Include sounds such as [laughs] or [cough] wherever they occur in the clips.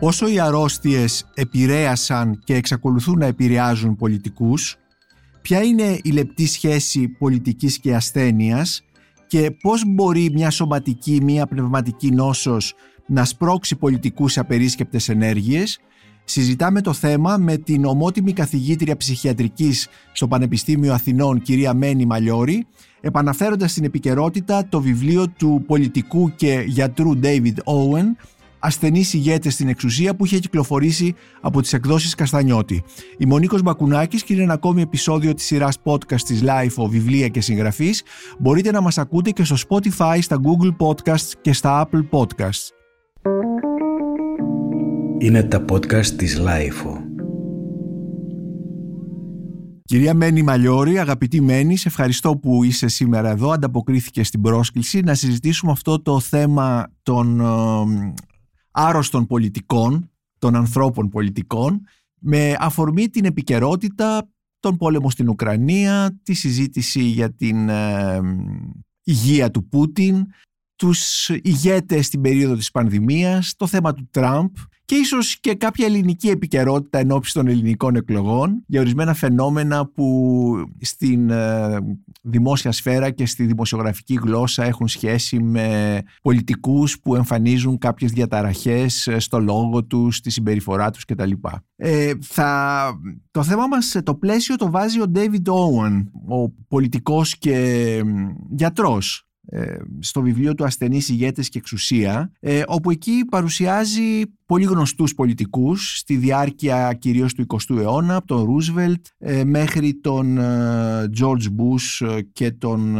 πόσο οι αρρώστιες επηρέασαν και εξακολουθούν να επηρεάζουν πολιτικούς, ποια είναι η λεπτή σχέση πολιτικής και ασθένειας και πώς μπορεί μια σωματική, μια πνευματική νόσος να σπρώξει πολιτικούς σε απερίσκεπτες ενέργειες. Συζητάμε το θέμα με την ομότιμη καθηγήτρια ψυχιατρικής στο Πανεπιστήμιο Αθηνών, κυρία Μένη Μαλιόρη, επαναφέροντας στην επικαιρότητα το βιβλίο του πολιτικού και γιατρού David Owen, ασθενείς ηγέτες στην εξουσία που είχε κυκλοφορήσει από τις εκδόσεις Καστανιώτη. Η Μονίκος Μπακουνάκης και είναι ένα ακόμη επεισόδιο της σειράς podcast της Life βιβλία και συγγραφής. Μπορείτε να μας ακούτε και στο Spotify, στα Google Podcasts και στα Apple Podcasts. Είναι τα podcast της Life. Κυρία Μένη Μαλιόρη, αγαπητή Μένη, σε ευχαριστώ που είσαι σήμερα εδώ, ανταποκρίθηκε στην πρόσκληση να συζητήσουμε αυτό το θέμα των ε, άρρωστων πολιτικών, των ανθρώπων πολιτικών, με αφορμή την επικαιρότητα, τον πόλεμο στην Ουκρανία, τη συζήτηση για την ε, υγεία του Πούτιν, τους ηγέτες στην περίοδο της πανδημίας, το θέμα του Τραμπ και ίσως και κάποια ελληνική επικαιρότητα εν ώψη των ελληνικών εκλογών για ορισμένα φαινόμενα που στην ε, δημόσια σφαίρα και στη δημοσιογραφική γλώσσα έχουν σχέση με πολιτικούς που εμφανίζουν κάποιες διαταραχές ε, στο λόγο τους, στη συμπεριφορά τους κτλ. Ε, θα, το θέμα μας το πλαίσιο το βάζει ο David Owen, ο πολιτικός και γιατρός ε, στο βιβλίο του «Ασθενείς ηγέτες και εξουσία» ε, όπου εκεί παρουσιάζει πολύ γνωστούς πολιτικούς στη διάρκεια κυρίως του 20ου αιώνα από τον Ρούσβελτ ε, μέχρι τον George Bush και τον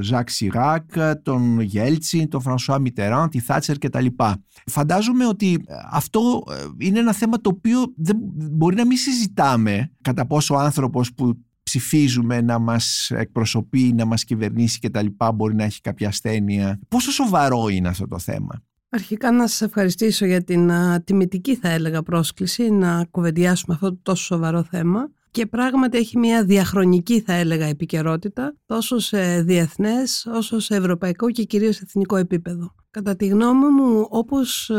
Ζακ Σιράκ, τον Γέλτσι, τον Φρανσουά Μιτεράν, τη Θάτσερ κτλ. Φαντάζομαι ότι αυτό είναι ένα θέμα το οποίο δεν μπορεί να μην συζητάμε κατά πόσο ο άνθρωπος που ψηφίζουμε να μας εκπροσωπεί, να μας κυβερνήσει και τα λοιπά μπορεί να έχει κάποια ασθένεια. Πόσο σοβαρό είναι αυτό το θέμα; Αρχικά να σας ευχαριστήσω για την α, τιμητική θα έλεγα πρόσκληση να κουβεντιάσουμε αυτό το τόσο σοβαρό θέμα και πράγματι έχει μια διαχρονική θα έλεγα επικαιρότητα τόσο σε διεθνές όσο σε ευρωπαϊκό και κυρίως εθνικό επίπεδο. Κατά τη γνώμη μου όπως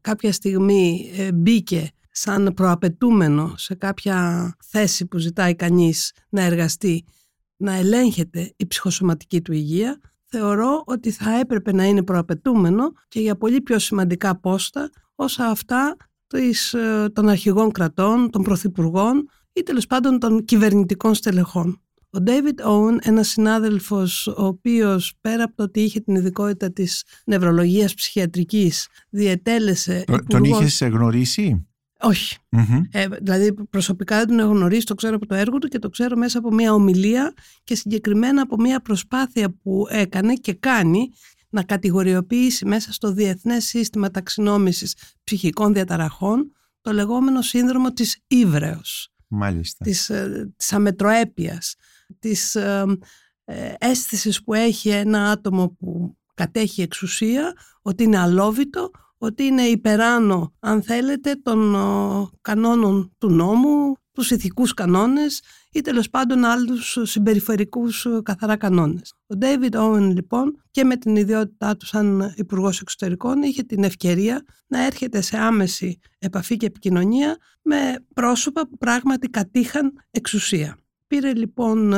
κάποια στιγμή ε, μπήκε σαν προαπαιτούμενο σε κάποια θέση που ζητάει κανείς να εργαστεί, να ελέγχεται η ψυχοσωματική του υγεία, θεωρώ ότι θα έπρεπε να είναι προαπαιτούμενο και για πολύ πιο σημαντικά πόστα όσα αυτά ε, των αρχηγών κρατών, των πρωθυπουργών ή τέλος πάντων των κυβερνητικών στελεχών. Ο David Owen, ένας συνάδελφος ο οποίος πέρα από το ότι είχε την ειδικότητα της νευρολογίας ψυχιατρικής διετέλεσε... Τον είχες γνωρίσει; Όχι. Ε, δηλαδή προσωπικά δεν τον έχω γνωρίσει, το ξέρω από το έργο του και το ξέρω μέσα από μια ομιλία και συγκεκριμένα από μια προσπάθεια που έκανε και κάνει να κατηγοριοποιήσει μέσα στο διεθνές σύστημα ταξινόμησης ψυχικών διαταραχών το λεγόμενο σύνδρομο της ύβρεως. Μάλιστα. Της, ε, της αμετροέπειας, της ε, ε, αίσθησης που έχει ένα άτομο που κατέχει εξουσία, ότι είναι αλόβητο, ότι είναι υπεράνω, αν θέλετε, των κανόνων του νόμου, τους ηθικούς κανόνες ή τέλος πάντων άλλους συμπεριφερικούς καθαρά κανόνες. Ο David Owen λοιπόν και με την ιδιότητά του σαν υπουργός Εξωτερικών είχε την ευκαιρία να έρχεται σε άμεση επαφή και επικοινωνία με πρόσωπα που πράγματι κατήχαν εξουσία. Πήρε λοιπόν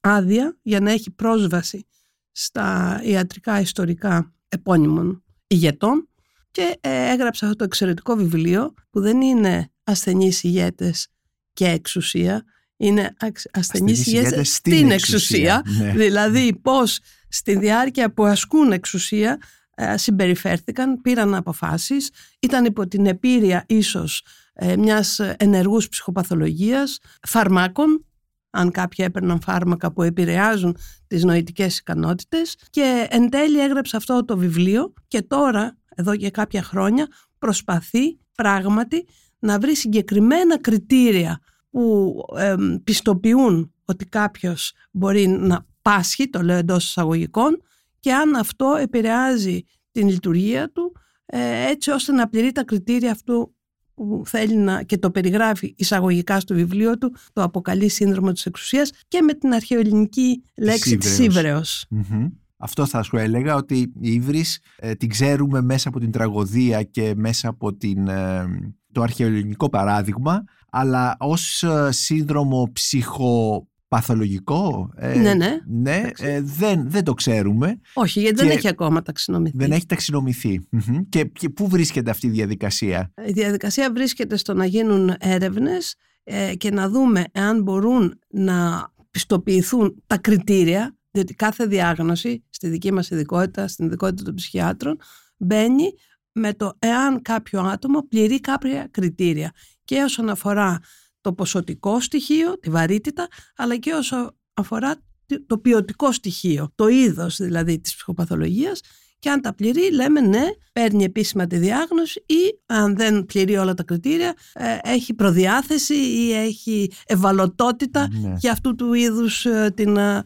άδεια για να έχει πρόσβαση στα ιατρικά ιστορικά επώνυμων ηγετών και ε, έγραψε αυτό το εξαιρετικό βιβλίο που δεν είναι ασθενείς ηγέτες και εξουσία, είναι ασθενείς ηγέτες στην εξουσία, ναι. δηλαδή πώς στη διάρκεια που ασκούν εξουσία ε, συμπεριφέρθηκαν, πήραν αποφάσεις, ήταν υπό την επίρρεια ίσως ε, μιας ενεργούς ψυχοπαθολογίας, φαρμάκων, αν κάποιοι έπαιρναν φάρμακα που επηρεάζουν τις νοητικές ικανότητες και εν τέλει έγραψε αυτό το βιβλίο και τώρα εδώ και κάποια χρόνια προσπαθεί πράγματι να βρει συγκεκριμένα κριτήρια που πιστοποιούν ότι κάποιος μπορεί να πάσχει, το λέω εντός εισαγωγικών, και αν αυτό επηρεάζει την λειτουργία του ε, έτσι ώστε να πληρεί τα κριτήρια αυτού που θέλει να και το περιγράφει εισαγωγικά στο βιβλίο του, το αποκαλεί σύνδρομο της εξουσίας και με την αρχαιοελληνική λέξη της Αυτό θα σου έλεγα ότι η Ήβρις ε, την ξέρουμε μέσα από την τραγωδία και μέσα από την, ε, το αρχαιολογικό παράδειγμα αλλά ως ε, σύνδρομο ψυχοπαθολογικό ε, ναι, ναι. ναι ε, δεν, δεν το ξέρουμε. Όχι, γιατί δεν έχει ακόμα ταξινομηθεί. Δεν έχει ταξινομηθεί. Και, και πού βρίσκεται αυτή η διαδικασία; Η διαδικασία βρίσκεται στο να γίνουν έρευνες και να δούμε εάν μπορούν να πιστοποιηθούν τα κριτήρια διότι κάθε διάγνωση στη δική μας ειδικότητα, στην ειδικότητα των ψυχιάτρων μπαίνει με το εάν κάποιο άτομο πληρεί κάποια κριτήρια και όσον αφορά το ποσοτικό στοιχείο, τη βαρύτητα, αλλά και όσον αφορά το ποιοτικό στοιχείο, το είδος δηλαδή της ψυχοπαθολογίας και αν τα πληρεί λέμε ναι, παίρνει επίσημα τη διάγνωση ή αν δεν πληρεί όλα τα κριτήρια ε, έχει προδιάθεση ή έχει ευαλωτότητα ναι. για αυτού του είδους ε, την ε,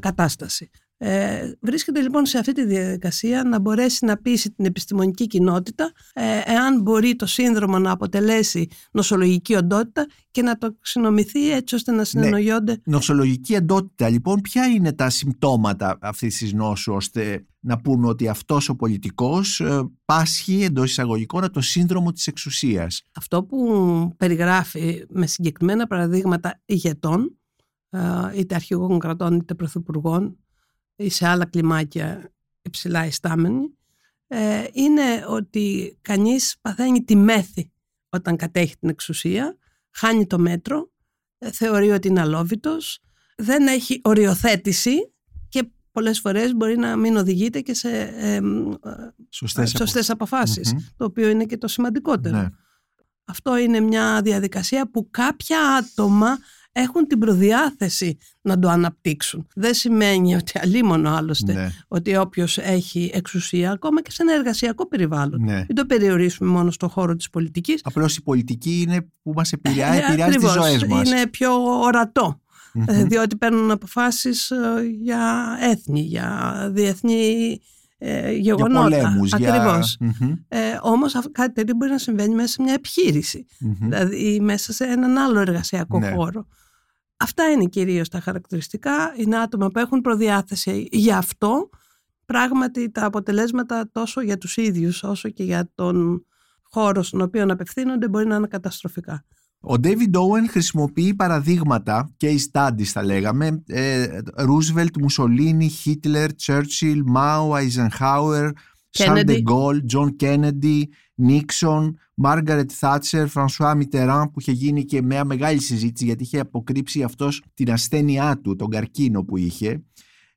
κατάσταση. Ε, βρίσκεται λοιπόν σε αυτή τη διαδικασία να μπορέσει να πείσει την επιστημονική κοινότητα ε, εάν μπορεί το σύνδρομο να αποτελέσει νοσολογική οντότητα και να το ξυνομηθεί έτσι ώστε να συνεννοιόνται. Ναι. Νοσολογική οντότητα λοιπόν ποια είναι τα συμπτώματα αυτής της νόσου ώστε να πούμε ότι αυτός ο πολιτικός ε, πάσχει εντός εισαγωγικών από το σύνδρομο της εξουσίας; Αυτό που περιγράφει με συγκεκριμένα παραδείγματα ηγετών ε, είτε αρχηγών κρατών είτε πρωθυπουργών ή σε άλλα κλιμάκια υψηλά ιστάμενοι, ε, είναι ότι κανείς παθαίνει τη μέθη όταν κατέχει την εξουσία, χάνει το μέτρο, ε, θεωρεί ότι είναι αλόβητος, δεν έχει οριοθέτηση και πολλές φορές μπορεί να μην οδηγείται και σε ε, σωστές, σωστές αποφάσεις, το οποίο είναι και το σημαντικότερο. Ναι. Αυτό είναι μια διαδικασία που κάποια άτομα έχουν την προδιάθεση να το αναπτύξουν. Δεν σημαίνει ότι αλίμονο άλλωστε ναι. ότι όποιος έχει εξουσία ακόμα και σε ένα εργασιακό περιβάλλον. Ναι. Μην το περιορίσουμε μόνο στον χώρο της πολιτικής. Απλώς η πολιτική είναι που μας επηρεάζει, ε, επηρεάζει τις ζωές μας. Είναι πιο ορατό. Ε, διότι παίρνουν αποφάσεις ε, για έθνη, για διεθνή ε, γεγονότα. Για πολέμους, Ακριβώς. Για... Ε, όμως κάτι τέτοιο μπορεί να συμβαίνει μέσα σε μια επιχείρηση. Δηλαδή μέσα σε έναν άλλο εργασιακό ναι. χώρο. Αυτά είναι κυρίως τα χαρακτηριστικά. Είναι άτομα που έχουν προδιάθεση για αυτό. Πράγματι τα αποτελέσματα τόσο για τους ίδιους όσο και για τον χώρο στον οποίο απευθύνονται μπορεί να είναι καταστροφικά. Ο David Owen χρησιμοποιεί παραδείγματα, case studies θα λέγαμε, Ρούσβελτ, Μουσολίνι, Χίτλερ, Churchill, Μάου, Eisenhower, Σαρλ ντε Γκολ, Τζον Κέννεντι, Νίξον, Μάργαρετ Θάτσερ, Φρανσουά Μιτεράν που είχε γίνει και μια μεγάλη συζήτηση γιατί είχε αποκρύψει αυτός την ασθένειά του, τον καρκίνο που είχε.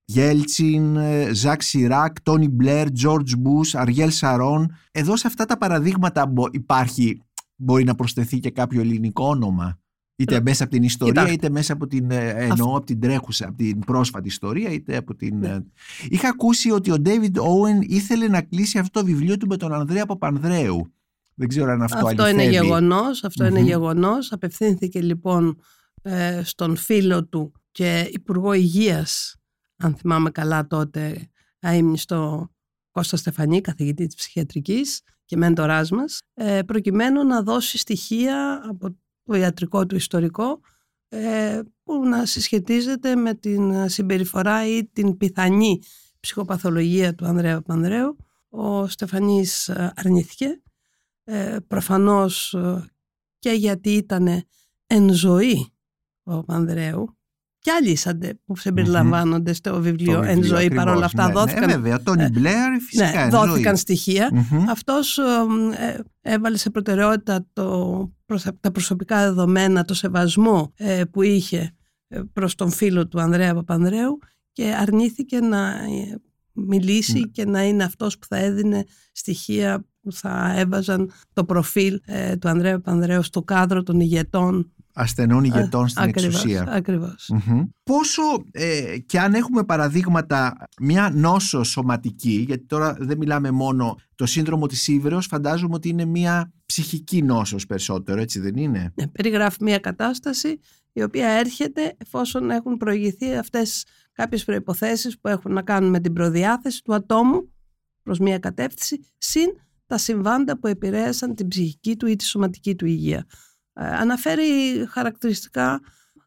Γέλτσιν, Ζακ Σιράκ, Τόνι Μπλερ, Τζόρτζ Μπούς, Αριέλ Σαρόν. Εδώ σε αυτά τα παραδείγματα υπάρχει, μπορεί να προσθεθεί και κάποιο ελληνικό όνομα. Είτε ε, μέσα από την ιστορία, είτε μέσα από την, ε, εννοώ, από την τρέχουσα, από την πρόσφατη ιστορία, είτε από την... Ναι. Ε, είχα ακούσει ότι ο David Owen ήθελε να κλείσει αυτό το βιβλίο του με τον Ανδρέα Παπανδρέου. Δεν ξέρω αν αυτό, αυτό είναι γεγονός, αυτό είναι γεγονός. Απευθύνθηκε λοιπόν στον φίλο του και Υπουργό Υγείας, αν θυμάμαι καλά τότε, στο Κώστα Στεφανή, καθηγητή της ψυχιατρικής και μέντοράς μας, προκειμένου να δώσει στοιχεία από το ιατρικό του ιστορικό ε, που να συσχετίζεται με την συμπεριφορά ή την πιθανή ψυχοπαθολογία του Ανδρέα Πανδρέου. Ο Στεφανής ε, αρνήθηκε, ε, προφανώς και γιατί ήταν εν ζωή ο Πανδρέου και άλλοι που συμπεριλαμβάνονται στο βιβλίο εν ζωή παρόλα αυτά ναι, δόθηκαν, ναι, βέβαια, Τόνι Μπλερ, φυσικά, ναι, δόθηκαν στοιχεία. Αυτός ε, έβαλε σε προτεραιότητα το, τα προσωπικά δεδομένα το σεβασμό ε, που είχε ε, προς τον φίλο του Ανδρέα Παπανδρέου και αρνήθηκε να μιλήσει ναι. και να είναι αυτός που θα έδινε στοιχεία που θα έβαζαν το προφίλ του Ανδρέα Παπανδρέου στο κάδρο των ηγετών ασθενών ηγετών στην ακριβώς, εξουσία. Ακριβώς. Πόσο ε, και αν έχουμε παραδείγματα μια νόσο σωματική, γιατί τώρα δεν μιλάμε μόνο το σύνδρομο της ύβρεως, φαντάζομαι ότι είναι μια ψυχική νόσος περισσότερο, έτσι δεν είναι; Ναι, περιγράφει μια κατάσταση η οποία έρχεται εφόσον έχουν προηγηθεί αυτές κάποιες προϋποθέσεις που έχουν να κάνουν με την προδιάθεση του ατόμου προς μια κατεύθυνση, συν τα συμβάντα που επηρέασαν την ψυχική του ή τη σωματική του υγεία. Ε, αναφέρει χαρακτηριστικά,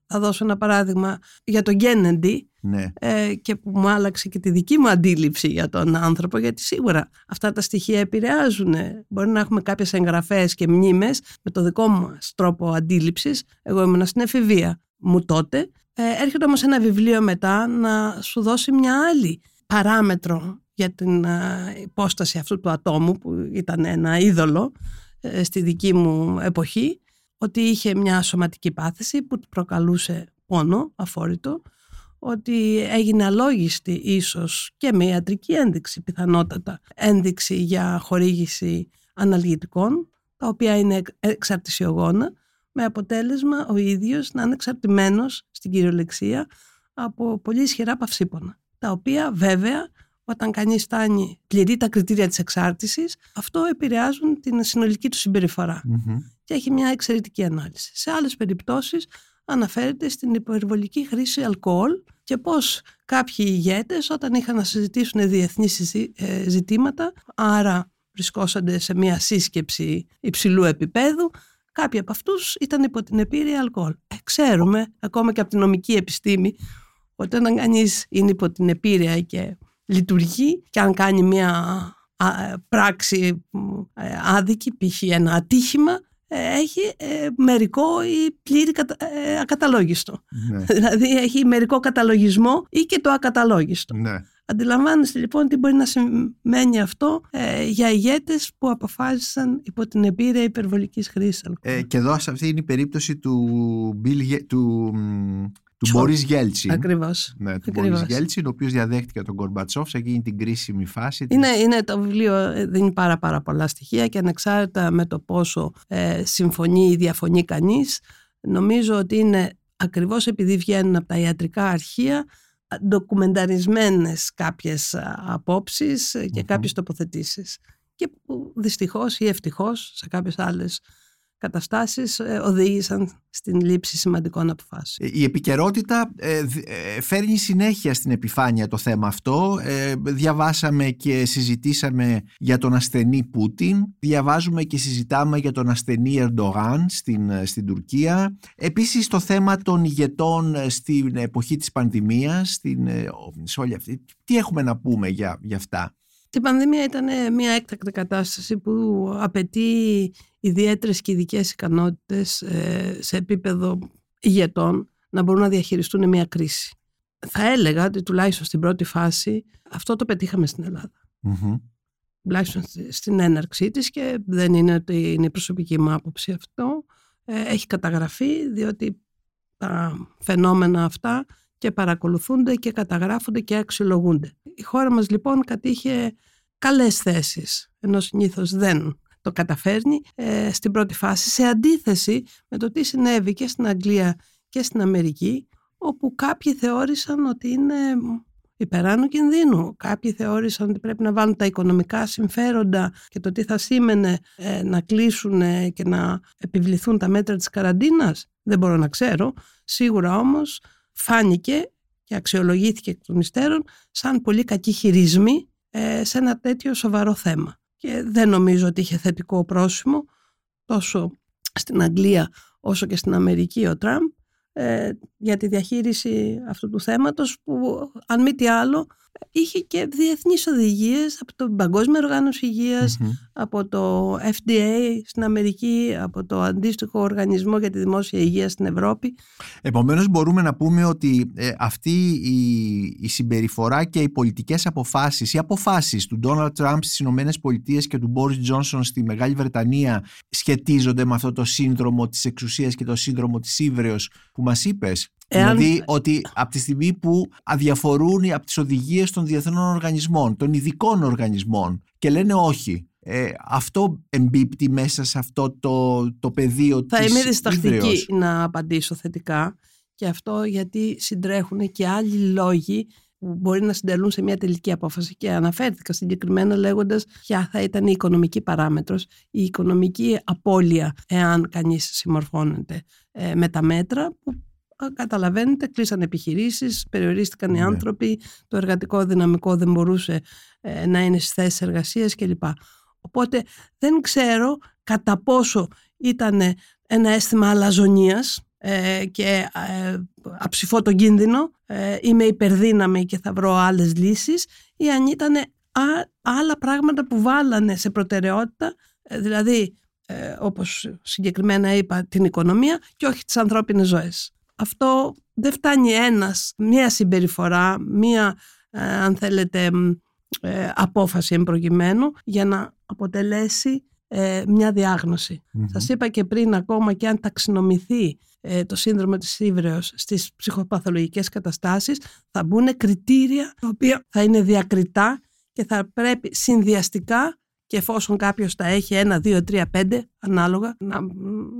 θα δώσω ένα παράδειγμα, για τον Κέννεντι, Ναι. ε, και που μου άλλαξε και τη δική μου αντίληψη για τον άνθρωπο γιατί σίγουρα αυτά τα στοιχεία επηρεάζουν. Μπορεί να έχουμε κάποιες εγγραφές και μνήμες με το δικό μου τρόπο αντίληψης. Εγώ ήμουν στην εφηβεία μου τότε. Ε, έρχεται όμως ένα βιβλίο μετά να σου δώσει μια άλλη παράμετρο για την ε, υπόσταση αυτού του ατόμου που ήταν ένα είδωλο ε, στη δική μου εποχή ότι είχε μια σωματική πάθηση που του προκαλούσε πόνο αφόρητο ότι έγινε αλόγιστη ίσως και με ιατρική ένδειξη πιθανότατα ένδειξη για χορήγηση αναλγητικών τα οποία είναι εξαρτησιογόνα με αποτέλεσμα ο ίδιος να είναι εξαρτημένος στην κυριολεξία από πολύ ισχυρά παυσίπονα τα οποία βέβαια όταν κανείς φτάνει πληρεί τα κριτήρια της εξάρτησης αυτό επηρεάζουν την συνολική του συμπεριφορα και έχει μια εξαιρετική ανάλυση. Σε άλλες περιπτώσεις αναφέρεται στην υπερβολική χρήση αλκοόλ και πώς κάποιοι ηγέτες όταν είχαν να συζητήσουν διεθνή ε, ζητήματα, άρα βρισκόσανται σε μια σύσκεψη υψηλού επίπεδου, κάποιοι από αυτούς ήταν υπό την επίρρεια αλκοόλ. Ε, ξέρουμε, ακόμα και από την νομική επιστήμη, ότι όταν κανείς είναι υπό την επίρρεια και λειτουργεί και αν κάνει μια πράξη ε, άδικη, π.χ. ένα ατύχημα, ε, έχει ε, μερικό ή πλήρη ε, ακαταλόγιστο. Ναι. [laughs] δηλαδή έχει μερικό καταλογισμό ή και το ακαταλόγιστο. Ναι. Αντιλαμβάνεστε λοιπόν τι μπορεί να σημαίνει αυτό για ηγέτες που αποφάσισαν υπό την επίρρεια υπερβολικής χρήσης. Ε, και εδώ σε αυτή είναι η περίπτωση του, Bill, του του Μπόρις Γέλτσιν. Ακριβώς. Ναι, του Μπόρις Γέλτσιν, ο οποίος διαδέχτηκε τον Κορμπατσόφ σε εκείνη την κρίσιμη φάση. Είναι, είναι το βιβλίο, ε, δίνει πάρα, πάρα πολλά στοιχεία και ανεξάρτητα με το πόσο ε, συμφωνεί ή διαφωνεί κανείς, νομίζω ότι είναι ακριβώς επειδή βγαίνουν από τα ιατρικά αρχεία ντοκουμενταρισμένες κάποιες απόψεις και mm-hmm. κάποιες τοποθετήσεις και που δυστυχώς ή ευτυχώς σε κάποιες άλλες καταστάσεις ε, οδήγησαν στην λήψη σημαντικών αποφάσεων. Η επικαιρότητα ε, ε, φέρνει συνέχεια στην επιφάνεια το θέμα αυτό. Διαβάσαμε και συζητήσαμε για τον ασθενή Πούτιν. Διαβάζουμε και συζητάμε για τον ασθενή Ερντογάν στην, στην Τουρκία. Επίσης το θέμα των ηγετών στην εποχή της πανδημίας, στην, σε όλη αυτή. Τι έχουμε να πούμε για, για αυτά; Η πανδημία ήταν μια έκτακτη κατάσταση που απαιτεί ιδιαίτερες και ειδικές ικανότητες ε, σε επίπεδο ηγετών να μπορούν να διαχειριστούν μια κρίση. Θα έλεγα ότι τουλάχιστον στην πρώτη φάση αυτό το πετύχαμε στην Ελλάδα. Mm-hmm. Τουλάχιστον στην έναρξή της και δεν είναι ότι είναι η προσωπική μου άποψη αυτό. Ε, έχει καταγραφεί διότι τα φαινόμενα αυτά και παρακολουθούνται και καταγράφονται και αξιολογούνται. Η χώρα μας λοιπόν κατήχε καλές θέσεις, ενώ συνήθως δεν το καταφέρνει ε, στην πρώτη φάση, σε αντίθεση με το τι συνέβη και στην Αγγλία και στην Αμερική, όπου κάποιοι θεώρησαν ότι είναι υπεράνω κινδύνου. Κάποιοι θεώρησαν ότι πρέπει να βάλουν τα οικονομικά συμφέροντα και το τι θα σήμαινε ε, να κλείσουν και να επιβληθούν τα μέτρα της καραντίνας. Δεν μπορώ να ξέρω. Σίγουρα όμως φάνηκε και αξιολογήθηκε εκ των υστέρων σαν πολύ κακοί χειρισμοί ε, σε ένα τέτοιο σοβαρό θέμα. Και δεν νομίζω ότι είχε θετικό πρόσημο τόσο στην Αγγλία όσο και στην Αμερική ο Τραμπ ε, για τη διαχείριση αυτού του θέματος που αν μη τι άλλο είχε και διεθνείς οδηγίες από το Παγκόσμιο Οργάνωση από το FDA στην Αμερική, από το αντίστοιχο Οργανισμό για τη Δημόσια Υγεία στην Ευρώπη. Επομένως μπορούμε να πούμε ότι ε, αυτή η, η συμπεριφορά και οι πολιτικές αποφάσεις, οι αποφάσεις του Ντόναλτ Τραμπ στις Ηνωμένες Πολιτείες και του Μπόρις Τζόνσον στη Μεγάλη Βρετανία σχετίζονται με αυτό το σύνδρομο της εξουσίας και το σύνδρομο της ύβρεως που μας είπες; Εάν... Δηλαδή ότι από τη στιγμή που αδιαφορούν από τις οδηγίες των διεθνών οργανισμών, των ειδικών οργανισμών και λένε όχι. Ε, αυτό εμπίπτει μέσα σε αυτό το, το πεδίο Θα της είμαι διστακτική να απαντήσω θετικά και αυτό γιατί συντρέχουν και άλλοι λόγοι που μπορεί να συντελούν σε μια τελική απόφαση και αναφέρθηκα συγκεκριμένα λέγοντας ποια θα ήταν η οικονομική παράμετρος, η οικονομική απώλεια εάν κανείς συμμορφώνεται ε, με τα μέτρα που καταλαβαίνετε, κλείσαν επιχειρήσεις, περιορίστηκαν οι ναι. άνθρωποι, το εργατικό δυναμικό δεν μπορούσε ε, να είναι στις θέσεις εργασίας κλπ. Οπότε δεν ξέρω κατά πόσο ήταν ένα αίσθημα αλαζονίας ε, και ε, αψηφώ τον κίνδυνο, ε, είμαι υπερδύναμη και θα βρω άλλες λύσεις ή αν ήταν άλλα πράγματα που βάλανε σε προτεραιότητα, ε, δηλαδή όπως συγκεκριμένα είπα την οικονομία και όχι τις ανθρώπινες ζωές. Αυτό δεν φτάνει ένας, μία συμπεριφορά, μία αν θέλετε απόφαση εμπροκειμένου για να αποτελέσει μια διάγνωση. Mm-hmm. Σας είπα και πριν ακόμα και αν ταξινομηθεί ε, το σύνδρομο της ύβρεως στις ψυχοπαθολογικές καταστάσεις θα μπουν κριτήρια τα οποία θα είναι διακριτά και θα πρέπει συνδυαστικά και εφόσον κάποιος τα έχει ένα, δύο, τρία, πέντε ανάλογα να,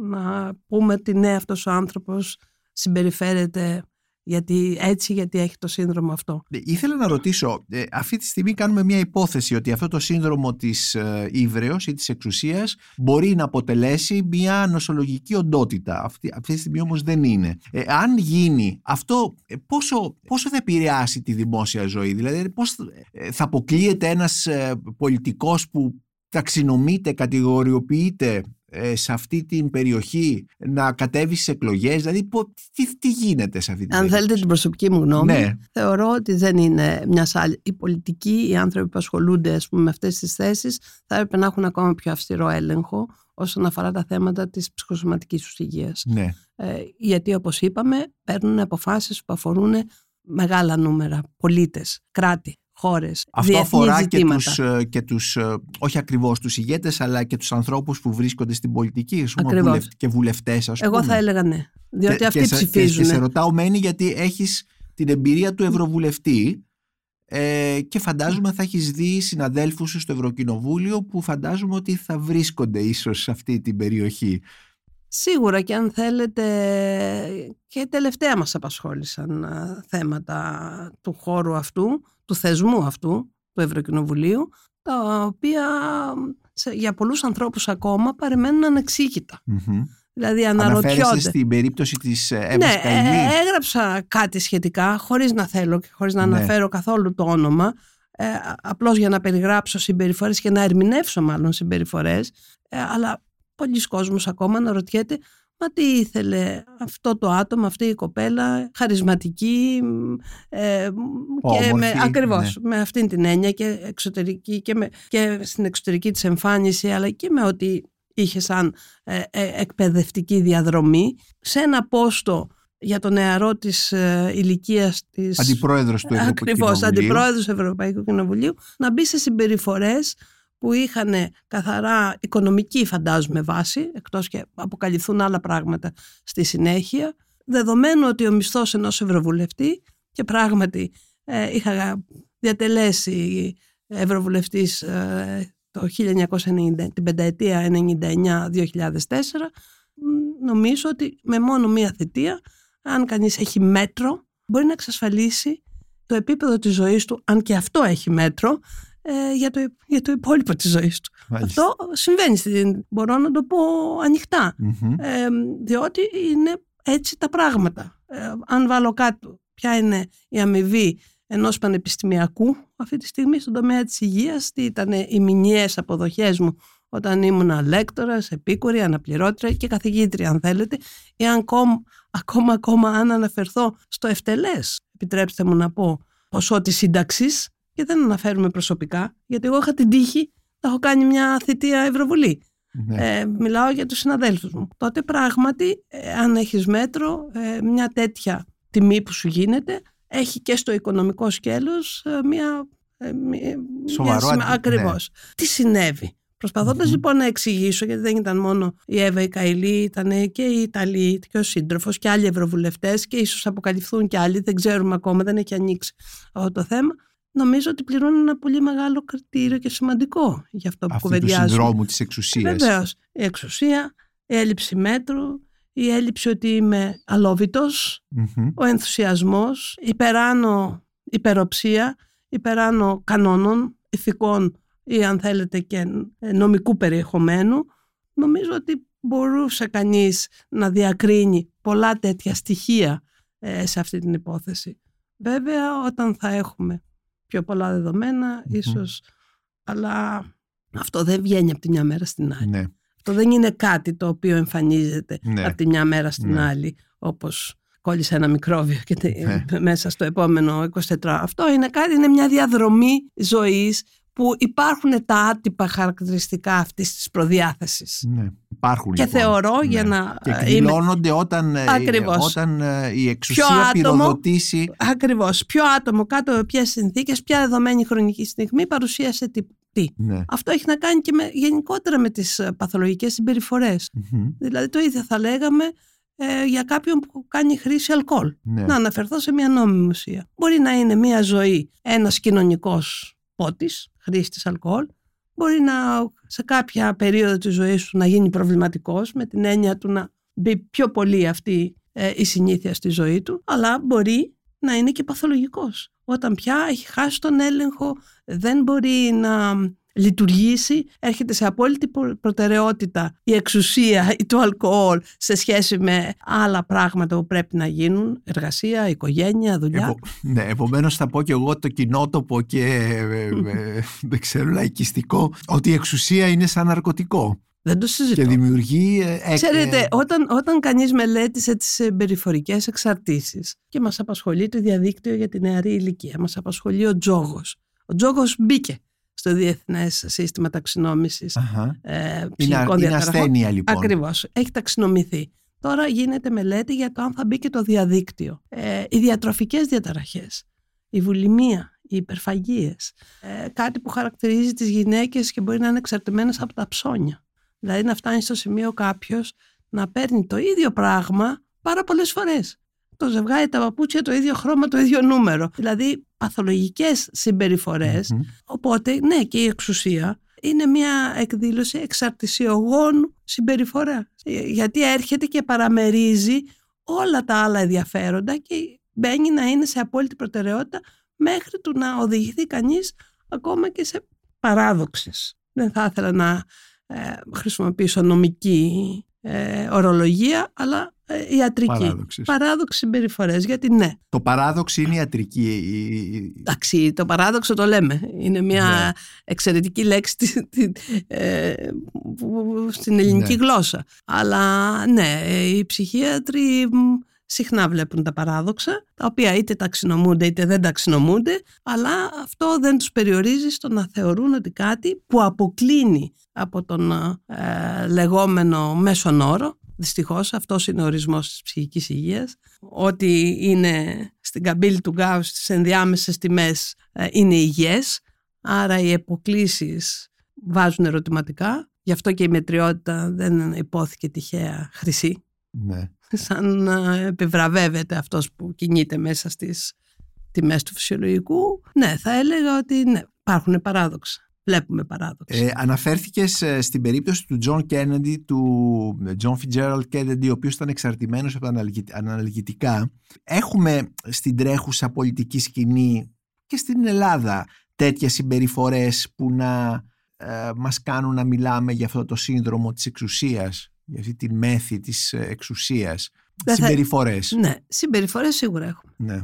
να πούμε ότι ναι αυτός ο άνθρωπος συμπεριφέρεται γιατί έτσι γιατί έχει το σύνδρομο αυτό. Ε, ήθελα να ρωτήσω, ε, αυτή τη στιγμή κάνουμε μια υπόθεση ότι αυτό το σύνδρομο της ε, ύβρεως ή της εξουσίας μπορεί να αποτελέσει μια νοσολογική οντότητα. Αυτή, αυτή τη στιγμή όμως δεν είναι. αν γίνει αυτό, πόσο, πόσο θα επηρεάσει τη δημόσια ζωή, δηλαδή πώς θα αποκλείεται ένας πολιτικός που ταξινομείται, κατηγοριοποιείται ε, σε αυτή την περιοχή να κατέβεις στι εκλογές, δηλαδή τι, τι γίνεται σε αυτή την Αν θέλετε την προσωπική μου γνώμη, ναι. θεωρώ ότι δεν είναι μιας άλλη. Οι πολιτικοί, οι άνθρωποι που ασχολούνται ας πούμε, με αυτές τις θέσεις, θα έπρεπε να έχουν ακόμα πιο αυστηρό έλεγχο όσον αφορά τα θέματα της ψυχοσωματικής τους υγείας. Ναι. Ε, γιατί όπως είπαμε, παίρνουν αποφάσεις που αφορούν μεγάλα νούμερα, πολίτες, κράτη χώρες, Αυτό αφορά και τους, ε, και τους, ε, όχι ακριβώς τους ηγέτες, αλλά και τους ανθρώπους που βρίσκονται στην πολιτική, πούμε, και βουλευτές, ας Εγώ θα έλεγα ναι, διότι και, αυτοί και ψηφίζουν. Και, σε ρωτάω μένει γιατί έχεις την εμπειρία του Ευρωβουλευτή ε, και φαντάζομαι θα έχεις δει συναδέλφους σου στο Ευρωκοινοβούλιο που φαντάζομαι ότι θα βρίσκονται ίσως σε αυτή την περιοχή. Σίγουρα και αν θέλετε και τελευταία μας απασχόλησαν ε, θέματα του χώρου αυτού, του θεσμού αυτού, του Ευρωκοινοβουλίου, τα οποία για πολλούς ανθρώπους ακόμα παρεμένουν ανεξήγητα. Δηλαδή αναρωτιόνται. Αναφέρεστε στην περίπτωση της ε, Εύας Ναι, ε, έγραψα κάτι σχετικά, χωρίς να θέλω και χωρίς να ναι. αναφέρω καθόλου το όνομα, ε, απλώς για να περιγράψω συμπεριφορές και να ερμηνεύσω μάλλον συμπεριφορές, αλλά πολλοί κόσμος ακόμα αναρωτιέται Μα τι ήθελε αυτό το άτομο, αυτή η κοπέλα, χαρισματική ε, και με, ακριβώς ναι. με αυτήν την έννοια και, εξωτερική και, με, και στην εξωτερική της εμφάνιση αλλά και με ό,τι είχε σαν ε, ε, εκπαιδευτική διαδρομή σε ένα πόστο για τον νεαρό της ε, ηλικίας της... Αντιπρόεδρος του Ευρωπαϊκού Ακριβώς, αντιπρόεδρος του Ευρωπαϊκού Κοινοβουλίου να μπει σε συμπεριφορές που είχαν καθαρά οικονομική φαντάζομαι βάση, εκτός και αποκαλυφθούν άλλα πράγματα στη συνέχεια, δεδομένου ότι ο μισθός ενός ευρωβουλευτή και πράγματι ε, είχα διατελέσει ευρωβουλευτής ε, το 1990, την πενταετία 99-2004, νομίζω ότι με μόνο μία θητεία, αν κανείς έχει μέτρο, μπορεί να εξασφαλίσει το επίπεδο της ζωής του, αν και αυτό έχει μέτρο, ε, για, το, για το υπόλοιπο της ζωής του. Αυτό συμβαίνει, μπορώ να το πω ανοιχτα ε, διότι είναι έτσι τα πράγματα. Ε, αν βάλω κάτω ποια είναι η αμοιβή ενός πανεπιστημιακού αυτή τη στιγμή στον τομέα της υγείας, τι ήταν οι μηνιαίες αποδοχές μου όταν ήμουν λέκτορας, επίκουρη, αναπληρώτρια και καθηγήτρια αν θέλετε, ή ακόμα, ακόμα, ακόμα αν αναφερθώ στο ευτελές, επιτρέψτε μου να πω, ποσό της σύνταξης, και δεν αναφέρουμε προσωπικά, γιατί εγώ είχα την τύχη να έχω κάνει μια θητεία Ευρωβουλή. Ναι. Ε, μιλάω για τους συναδέλφους μου. Τότε πράγματι, ε, αν έχεις μέτρο, ε, μια τέτοια τιμή που σου γίνεται, έχει και στο οικονομικό σκέλος ε, μια... Σοβαρό μια, Ακριβώς. Ναι. Τι συνέβη; Προσπαθώντας λοιπόν να εξηγήσω, γιατί δεν ήταν μόνο η Εύα η Καηλή, ήταν και οι Ιταλοί και ο σύντροφος και άλλοι ευρωβουλευτές και ίσως αποκαλυφθούν και άλλοι, δεν ξέρουμε ακόμα, δεν έχει ανοίξει αυτό το θέμα νομίζω ότι πληρώνει ένα πολύ μεγάλο κριτήριο και σημαντικό για αυτό που κουβεντιάζουμε. Αυτού του συνδρόμου της εξουσίας. Βεβαίως. Η εξουσία, η έλλειψη μέτρου, η έλλειψη ότι είμαι ο ενθουσιασμός, υπεράνω υπεροψία, υπεράνω κανόνων, ηθικών ή αν θέλετε και νομικού περιεχομένου. Νομίζω ότι μπορούσε κανείς να διακρίνει πολλά τέτοια στοιχεία ε, σε αυτή την υπόθεση. Βέβαια όταν θα έχουμε πιο πολλά ίσως, αλλά αυτό δεν βγαίνει από τη μια μέρα στην άλλη. Ναι. Αυτό δεν είναι κάτι το οποίο εμφανίζεται Ναι. από τη μια μέρα στην Ναι. άλλη, όπως κόλλησε ένα μικρόβιο και τε- Ναι. [laughs] μέσα στο επόμενο 24 Αυτό είναι κάτι, είναι μια διαδρομή ζωής που υπάρχουν τα άτυπα χαρακτηριστικά αυτής της προδιάθεσης. Ναι. Υπάρχουν Και λοιπόν. θεωρώ Ναι. για να Και ε, είμαι εκδηλώνονται όταν, ε, Ακριβώς. όταν ε, η εξουσία άτομο- πυροδοτήσει. ακριβώς ποιο άτομο κάτω από ποιες συνθήκες, ποια δεδομένη χρονική στιγμή παρουσίασε τι. τι. Ναι. Αυτό έχει να κάνει και με, γενικότερα με τις ε, παθολογικές συμπεριφορές. Μμμ. Δηλαδή το ίδιο θα λέγαμε ε, για κάποιον που κάνει χρήση αλκοόλ. Ναι. Να αναφερθώ σε μια νόμιμη ουσία. Μπορεί να είναι μια ζωή ένας κοινωνικός πότης, χρήστης αλκοόλ. Μπορεί να σε κάποια περίοδο της ζωής του να γίνει προβληματικός με την έννοια του να μπει πιο πολύ αυτή ε, η συνήθεια στη ζωή του. Αλλά μπορεί να είναι και παθολογικός. Όταν πια έχει χάσει τον έλεγχο, δεν μπορεί να λειτουργήσει, έρχεται σε απόλυτη προ- προτεραιότητα η εξουσία ή το αλκοόλ σε σχέση με άλλα πράγματα που πρέπει να γίνουν, εργασία, οικογένεια, δουλειά. Επο, ναι, επομένως θα πω και εγώ το κοινότοπο και ε, ε, [laughs] δεν ξέρω λαϊκιστικό ότι η εξουσία είναι σαν ναρκωτικό Δεν το συζητώ. και δημιουργεί ε, ε, Ξέρετε, ε, όταν, όταν κανείς μελέτησε τις συμπεριφορικέ εξαρτήσεις και μας απασχολεί το διαδίκτυο για τη νεαρή ηλικία, μας απασχολεί ο τζόγος. Ο τζόγος μπήκε στο Διεθνές Σύστημα Ταξινόμησης αχα. ε, είναι, ψυχικών είναι διαταραχών. ασθένεια λοιπόν Ακριβώς. Έχει ταξινομηθεί. Τώρα γίνεται μελέτη για το αν θα μπει και το διαδίκτυο. Ε, οι διατροφικές διαταραχές, η βουλημία, οι υπερφαγίες, ε, κάτι που χαρακτηρίζει τις γυναίκες και μπορεί να είναι εξαρτημένες από τα ψώνια. Δηλαδή να φτάνει στο σημείο κάποιος να παίρνει το ίδιο πράγμα πάρα πολλές φορές. Το ζευγάρι, τα παπούτσια, το ίδιο χρώμα, το ίδιο νούμερο. Δηλαδή παθολογικές συμπεριφορές Μμμ. Οπότε, ναι, και η εξουσία είναι μια εκδήλωση εξαρτησιογόνου συμπεριφορά. Γιατί έρχεται και παραμερίζει όλα τα άλλα ενδιαφέροντα και μπαίνει να είναι σε απόλυτη προτεραιότητα μέχρι του να οδηγηθεί κανείς ακόμα και σε παράδοξες. Δεν θα ήθελα να ε, χρησιμοποιήσω νομική ε, ορολογία, αλλά ε, ιατρική. Παράδοξες. Παράδοξες συμπεριφορές, γιατί ναι, Το παράδοξο είναι ιατρική. η- η- Εντάξει, το παράδοξο το λέμε. Είναι μια Ναι. εξαιρετική λέξη τη- τη- ε, που- στην ελληνική Ναι. γλώσσα. Αλλά ναι, οι ψυχίατροι μ, συχνά βλέπουν τα παράδοξα, τα οποία είτε ταξινομούνται είτε δεν ταξινομούνται, αλλά αυτό δεν τους περιορίζει στο να θεωρούν ότι κάτι που αποκλίνει από τον ε, λεγόμενο μέσον όρο, δυστυχώς αυτός είναι ο ορισμός της ψυχικής υγείας, ότι είναι στην καμπύλη του Γκάους στις ενδιάμεσες τιμές ε, είναι υγιές, άρα οι αποκλήσεις βάζουν ερωτηματικά, γι' αυτό και η μετριότητα δεν υπόθηκε τυχαία χρυσή, ναι. Σαν να επιβραβεύεται αυτός που κινείται μέσα στις τιμές του φυσιολογικού. Ναι, θα έλεγα ότι ναι, υπάρχουν παράδοξα. Βλέπουμε παράδοξα. Ε, αναφέρθηκες ε, στην περίπτωση του John Kennedy, του John Fitzgerald Kennedy, ο οποίος ήταν εξαρτημένος από τα αναλγη- αναλγητικά. Έχουμε στην τρέχουσα πολιτική σκηνή και στην Ελλάδα τέτοιες συμπεριφορές που να ε, μας κάνουν να μιλάμε για αυτό το σύνδρομο της εξουσίας, για αυτή τη μέθη της ε, εξουσίας. Δεν θα- Συμπεριφορές. Ναι, συμπεριφορές σίγουρα έχουμε. Ναι.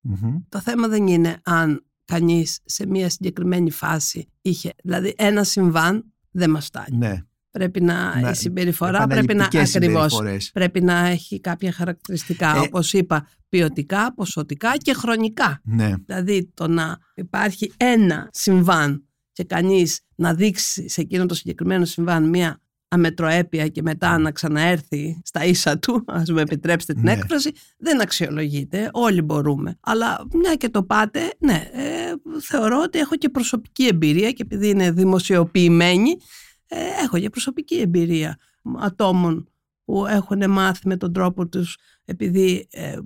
Μμμ. Το θέμα δεν είναι αν κανείς σε μια συγκεκριμένη φάση είχε, δηλαδή ένα συμβάν δεν μας φτάνει. Ναι. Πρέπει να, Να- η συμπεριφορά πρέπει να Επαναληπτικές ακριβώς, συμπεριφορές. πρέπει να έχει κάποια χαρακτηριστικά, Ε, όπως είπα, ποιοτικά, ποσοτικά και χρονικά. Ναι. Δηλαδή το να υπάρχει ένα συμβάν και κανείς να δείξει σε εκείνο το συγκεκριμένο συμβάν μία αμετροέπεια και μετά να ξαναέρθει στα ίσα του, ας μου επιτρέψετε την Ναι. έκφραση, δεν αξιολογείται. Όλοι μπορούμε. Αλλά μια και το πάτε, ναι, ε, θεωρώ ότι έχω και προσωπική εμπειρία και επειδή είναι δημοσιοποιημένη, ε, έχω και προσωπική εμπειρία ατόμων που έχουν μάθει με τον τρόπο τους επειδή ε,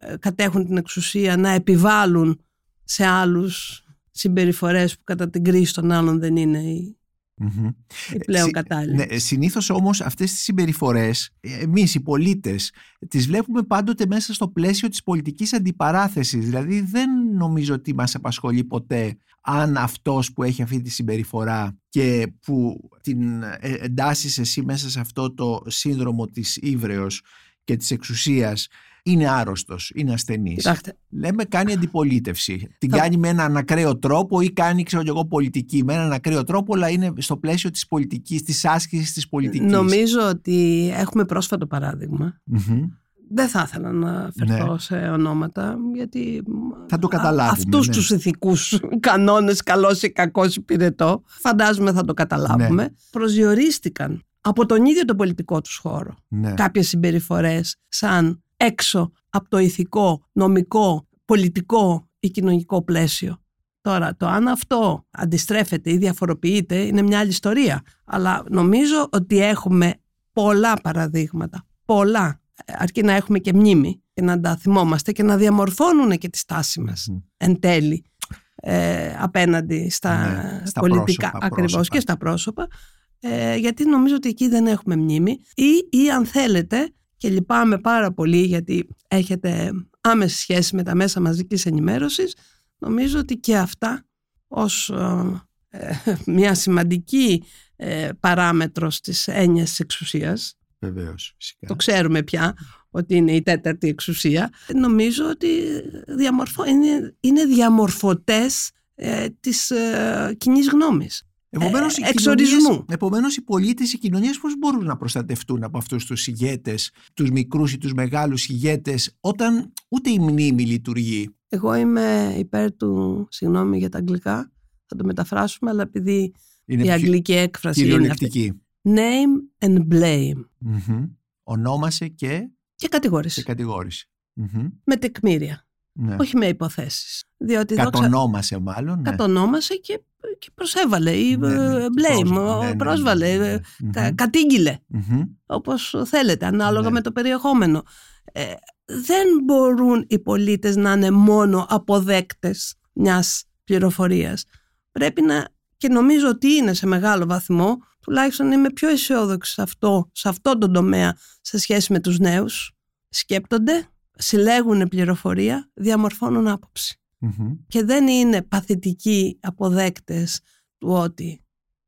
ε, κατέχουν την εξουσία να επιβάλλουν σε άλλους συμπεριφορές που κατά την κρίση των άλλων δεν είναι οι, Μμμ. οι πλέον Συ- κατάλληλοι. Ναι, συνήθως όμως αυτές τις συμπεριφορές εμείς οι πολίτες τις βλέπουμε πάντοτε μέσα στο πλαίσιο της πολιτικής αντιπαράθεσης. Δηλαδή δεν νομίζω ότι μας απασχολεί ποτέ αν αυτός που έχει αυτή τη συμπεριφορά και που την ε, εντάσσεις εσύ μέσα σε αυτό το σύνδρομο της ύβρεως και της εξουσίας είναι άρρωστος, είναι ασθενής. Κοιτάξτε, Λέμε κάνει αντιπολίτευση. Την κάνει με έναν ακραίο τρόπο ή κάνει, ξέρω και εγώ, πολιτική. Με έναν ακραίο τρόπο, αλλά είναι στο πλαίσιο της πολιτικής, της άσκησης της πολιτικής. νομίζω ότι έχουμε πρόσφατο παράδειγμα. Μμμ. Δεν θα ήθελα να φερθώ Ναι. σε ονόματα, γιατί Θα το α- καταλάβουμε, αυτούς ναι. τους ηθικούς [laughs] κανόνες καλός ή κακός υπηρετώ, φαντάζομαι θα το καταλάβουμε, Ναι. προσδιορίστηκαν από τον ίδιο το πολιτικό τους χώρο Ναι. κάποιες συμπεριφορές σαν έξω από το ηθικό, νομικό, πολιτικό ή κοινωνικό πλαίσιο. Τώρα, το αν αυτό αντιστρέφεται ή διαφοροποιείται είναι μια άλλη ιστορία. Αλλά νομίζω ότι έχουμε πολλά παραδείγματα. Πολλά. Ε, Αρκεί να έχουμε και μνήμη και να τα θυμόμαστε και να διαμορφώνουν και τη στάση μας Μμ. εν τέλει ε, απέναντι στα, Ναι, στα πολιτικά πρόσωπα, ακριβώς πρόσωπα. και στα πρόσωπα ε, γιατί νομίζω ότι εκεί δεν έχουμε μνήμη ή, ή αν θέλετε και λυπάμαι πάρα πολύ γιατί έχετε άμεση σχέση με τα μέσα μαζικής ενημέρωσης νομίζω ότι και αυτά ως ε, ε, μια σημαντική ε, παράμετρος της έννοιας της εξουσίας Βεβαίως, φυσικά. το ξέρουμε πια ότι είναι η τέταρτη εξουσία. Νομίζω ότι διαμορφω... είναι, είναι διαμορφωτές ε, της ε, κοινής γνώμης. Επομένως, οι Ε, εξορισμού. κοινωνίες- Επομένως, οι πολίτες, οι κοινωνίες πώς μπορούν να προστατευτούν από αυτούς τους ηγέτες, τους μικρούς ή τους μεγάλους ηγέτες, όταν ούτε η μνήμη λειτουργεί; Εγώ είμαι υπέρ του, συγγνώμη για τα αγγλικά, θα το μεταφράσουμε, αλλά επειδή Είναι η πιο αγγλική έκφραση είναι αυτή. κυριολεκτική. Name and blame Μμμ. Ονόμασε και, και και κατηγόρηση. κατηγόρησε. Μμμ. Με τεκμήρια, Ναι. όχι με υποθέσεις. Διότι δόξα- Κατονόμασε μάλλον. Ναι. κατονόμασε και, και προσέβαλε ή Ναι, ναι, ε, και blame, πρόσβαλε. ο- Ναι, ναι, ναι, πρόσβαλε, ναι, ναι. ε, Μμμ. κα- κατήγγειλε. Μμμ. όπως θέλετε, ανάλογα Ναι. με το περιεχόμενο. Ε, δεν μπορούν οι πολίτες να είναι μόνο αποδέκτες μιας πληροφορίας. Πρέπει να, και νομίζω ότι είναι σε μεγάλο βαθμό, τουλάχιστον είμαι πιο αισιόδοξη σε αυτό, σε αυτό τον τομέα σε σχέση με τους νέους. Σκέπτονται, συλλέγουν πληροφορία, διαμορφώνουν άποψη. Μμμ. Και δεν είναι παθητικοί αποδέκτες του ότι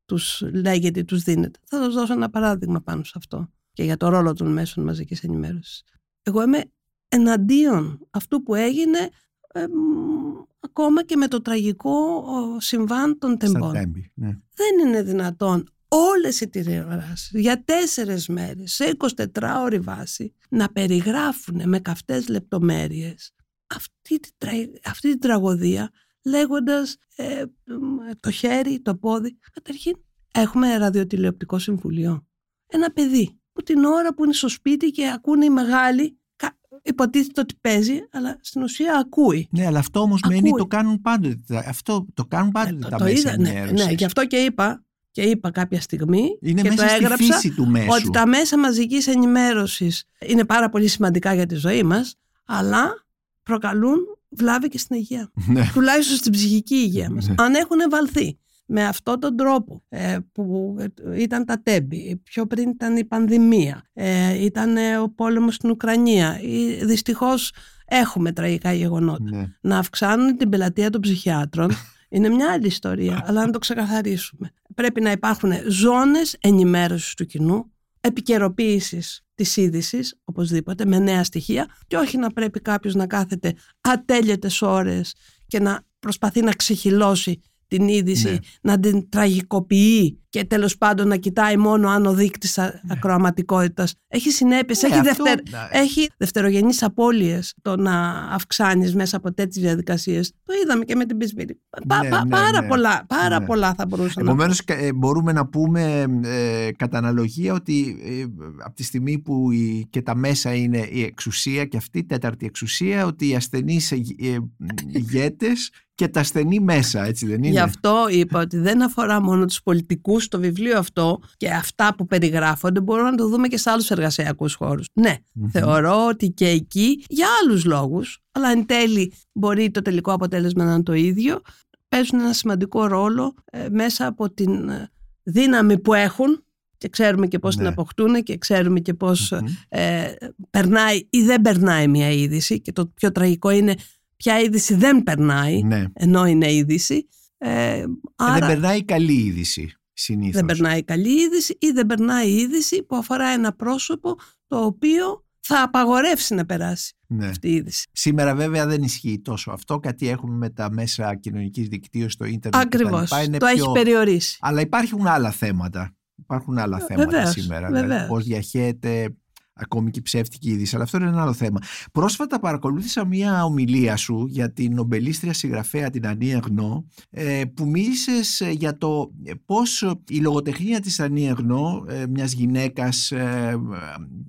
τους λέγεται ή τους δίνεται. Θα σας δώσω ένα παράδειγμα πάνω σε αυτό και για το ρόλο των μέσων μαζικής ενημέρωσης. Εγώ είμαι εναντίον αυτού που έγινε ε, μ, ακόμα και με το τραγικό ο, συμβάν των Στα τεμπών. τέμπη. Ναι. Δεν είναι δυνατόν όλες οι τηλεοράσεις για τέσσερες μέρες σε 24 ώρη βάση να περιγράφουν με καυτές λεπτομέρειες αυτή, τη τρα- αυτή την τραγωδία λέγοντας ε, μ, το χέρι, το πόδι. Καταρχήν έχουμε ραδιοτηλεοπτικό συμβουλίο. Ένα παιδί που την ώρα που είναι στο σπίτι και ακούνε οι μεγάλοι κα- υποτίθεται ότι παίζει αλλά στην ουσία ακούει. ναι, αλλά αυτό όμως μένει Ακούει. το κάνουν πάντοτε. Αυτό το κάνουν πάντοτε Ε, το, τα το μέσα είδα, ναι, ενημέρωσης. ναι, γι' αυτό και είπα, και είπα κάποια στιγμή Είναι και μέσα το στη έγραψα φύση του μέσου. ότι τα μέσα μαζικής ενημέρωσης είναι πάρα πολύ σημαντικά για τη ζωή μας, αλλά προκαλούν βλάβη και στην υγεία. [laughs] Ναι. Τουλάχιστον στην ψυχική υγεία μας. Ναι. Αν έχουν βαλθεί με αυτόν τον τρόπο ε, που ε, ήταν τα τέμπη, πιο πριν ήταν η πανδημία, ε, ήταν ε, ο πόλεμος στην Ουκρανία, ή, δυστυχώς έχουμε τραγικά γεγονότα. Ναι. Να αυξάνουν την πελατεία των ψυχιάτρων είναι μια άλλη ιστορία, αλλά να το ξεκαθαρίσουμε. Πρέπει να υπάρχουν ζώνες ενημέρωσης του κοινού, επικαιροποίησης της είδησης, οπωσδήποτε, με νέα στοιχεία και όχι να πρέπει κάποιος να κάθεται ατέλειωτες ώρες και να προσπαθεί να ξεχυλώσει την είδηση, Ναι. να την τραγικοποιεί και τέλος πάντων να κοιτάει μόνο αν ο δείκτης α- ακροαματικότητας έχει συνέπειες, Ναι, έχει, αυτό- δευτερ... ναι. έχει δευτερογενείς απώλειες το να αυξάνεις μέσα από τέτοιες διαδικασίες. Το είδαμε και με την πισβήρη. Πα- Ναι, πα- ναι, πάρα ναι. πολλά, πάρα Ναι. πολλά θα μπορούσα να Επομένως, μπορούμε να πούμε ε, κατά αναλογία ότι ε, από τη στιγμή που η, και τα μέσα είναι η εξουσία και αυτή η τέταρτη εξουσία, ότι οι ασθενείς ε, ε, [laughs] ηγέτες και τα ασθενή μέσα, έτσι δεν είναι; Γι' αυτό είπα ότι δεν αφορά μόνο τους πολιτικούς το βιβλίο αυτό και αυτά που περιγράφονται μπορούμε να το δούμε και σε άλλους εργασιακούς χώρους. Ναι, Μμμ. θεωρώ ότι και εκεί για άλλους λόγους, αλλά εν τέλει μπορεί το τελικό αποτέλεσμα να είναι το ίδιο, παίζουν ένα σημαντικό ρόλο ε, μέσα από την ε, δύναμη που έχουν και ξέρουμε και πώς Ναι. την αποκτούν και ξέρουμε και πώς Μμμ. ε, περνάει ή δεν περνάει μια είδηση και το πιο τραγικό είναι ποια είδηση δεν περνάει Ναι. ενώ είναι είδηση. Ε, Ε, άρα Δεν περνάει η καλή είδηση συνήθως. δεν περνάει καλή είδηση ή δεν περνάει είδηση που αφορά ένα πρόσωπο το οποίο θα απαγορεύσει να περάσει. Ναι. αυτή η είδηση. Σήμερα βέβαια δεν ισχύει τόσο αυτό, κάτι έχουμε με τα μέσα κοινωνικής δικτύωσης, το ίντερνετ Ακριβώς. κτλ. Είναι Το πιο- έχει περιορίσει. Αλλά υπάρχουν άλλα θέματα. Υπάρχουν άλλα θέματα Βεβαίως, σήμερα. Δηλαδή βεβαίως. πώς διαχέεται ακόμη και η ψεύτικη είδηση. Αλλά αυτό είναι ένα άλλο θέμα. Πρόσφατα παρακολούθησα μία ομιλία σου για την νομπελίστρια συγγραφέα την Ανία Γνώ ε, που μίλησες ε, για το ε, πώς ε, η λογοτεχνία της Ανία Γνώ, ε, μιας γυναίκας ε, ε,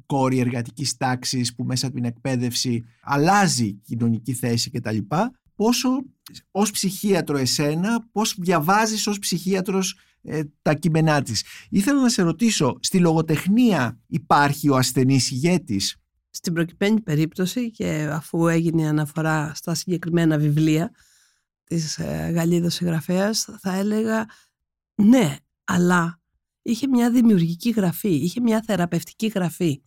κόρη εργατικής τάξης που μέσα από την εκπαίδευση αλλάζει κοινωνική θέση κτλ. Πόσο ως ψυχίατρο εσένα, πώς διαβάζεις ως ψυχίατρος ε, τα κείμενά της. Ήθελα να σε ρωτήσω, στη λογοτεχνία υπάρχει ο ασθενής ηγέτης; Στην προκειμένη περίπτωση και αφού έγινε η αναφορά στα συγκεκριμένα βιβλία της ε, Γαλλίδος συγγραφέας θα έλεγα ναι, αλλά είχε μια δημιουργική γραφή, είχε μια θεραπευτική γραφή.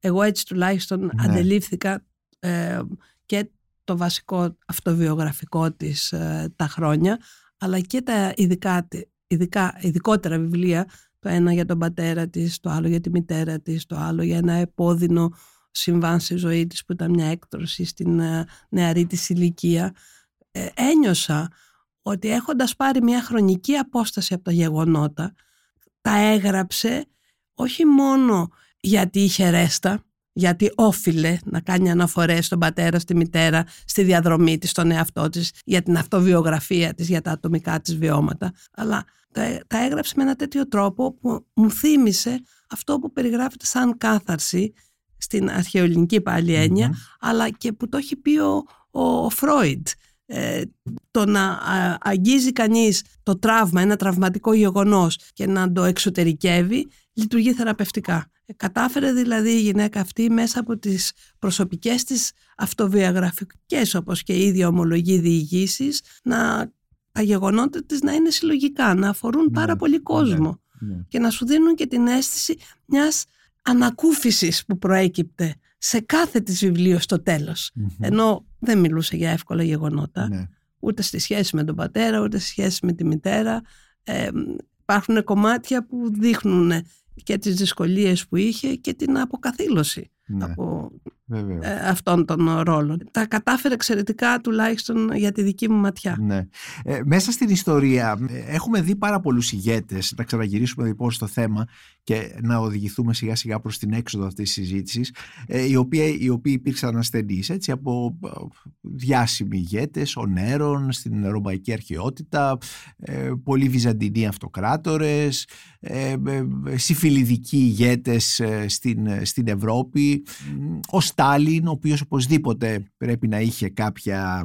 Εγώ έτσι τουλάχιστον Ναι. αντελήφθηκα ε, και το βασικό αυτοβιογραφικό της ε, τα χρόνια αλλά και τα ειδικά, ειδικά, ειδικότερα βιβλία το ένα για τον πατέρα της, το άλλο για τη μητέρα της, το άλλο για ένα επώδυνο συμβάν στη ζωή της που ήταν μια έκτρωση στην ε, νεαρή της ηλικία ε, ένιωσα ότι έχοντας πάρει μια χρονική απόσταση από τα γεγονότα τα έγραψε όχι μόνο γιατί είχε ρέστα γιατί όφιλε να κάνει αναφορές στον πατέρα, στη μητέρα, στη διαδρομή της, στον εαυτό της, για την αυτοβιογραφία της, για τα ατομικά της βιώματα. Αλλά τα, τα έγραψε με ένα τέτοιο τρόπο που μου θύμισε αυτό που περιγράφεται σαν κάθαρση στην αρχαιοελληνική πάλι έννοια, αλλά και που το έχει πει ο, ο, Φρόιντ. Ε, το να α, αγγίζει κανείς το τραύμα, ένα τραυματικό γεγονός και να το εξωτερικεύει, λειτουργεί θεραπευτικά. Ε, κατάφερε δηλαδή η γυναίκα αυτή μέσα από τις προσωπικές της αυτοβιογραφικές όπως και η ίδια ομολογεί διηγήσεις να τα γεγονότα της να είναι συλλογικά, να αφορούν πάρα πολύ κόσμο Ναι. και να σου δίνουν και την αίσθηση μιας ανακούφισης που προέκυπτε σε κάθε της βιβλίο στο τέλος. Ενώ δεν μιλούσε για εύκολα γεγονότα, Ναι. ούτε στη σχέση με τον πατέρα, ούτε στη σχέση με τη μητέρα. Ε, υπάρχουν κομμάτια που δείχνουν και τις δυσκολίες που είχε και την αποκαθήλωση Ναι. από Βεβαίως. Ε, αυτών των ρόλων. Τα κατάφερε εξαιρετικά τουλάχιστον για τη δική μου ματιά. Ναι. Ε, μέσα στην ιστορία ε, έχουμε δει πάρα πολλούς ηγέτες, να ξαναγυρίσουμε λοιπόν στο θέμα και να οδηγηθούμε σιγά σιγά προς την έξοδο αυτής της συζήτησης, ε, οι, οποίοι, οι οποίοι υπήρξαν ασθενείς, έτσι, από ε, διάσημοι ηγέτες, ο Νέρον στην Ρωμαϊκή Αρχαιότητα, ε, πολλοί Βυζαντινοί αυτοκράτορες, ε, ε, συμφιλιδικοί ηγέτες ε, στην, στην Ευρώπη, ο Στάλιν, ο οποίος οπωσδήποτε πρέπει να είχε κάποια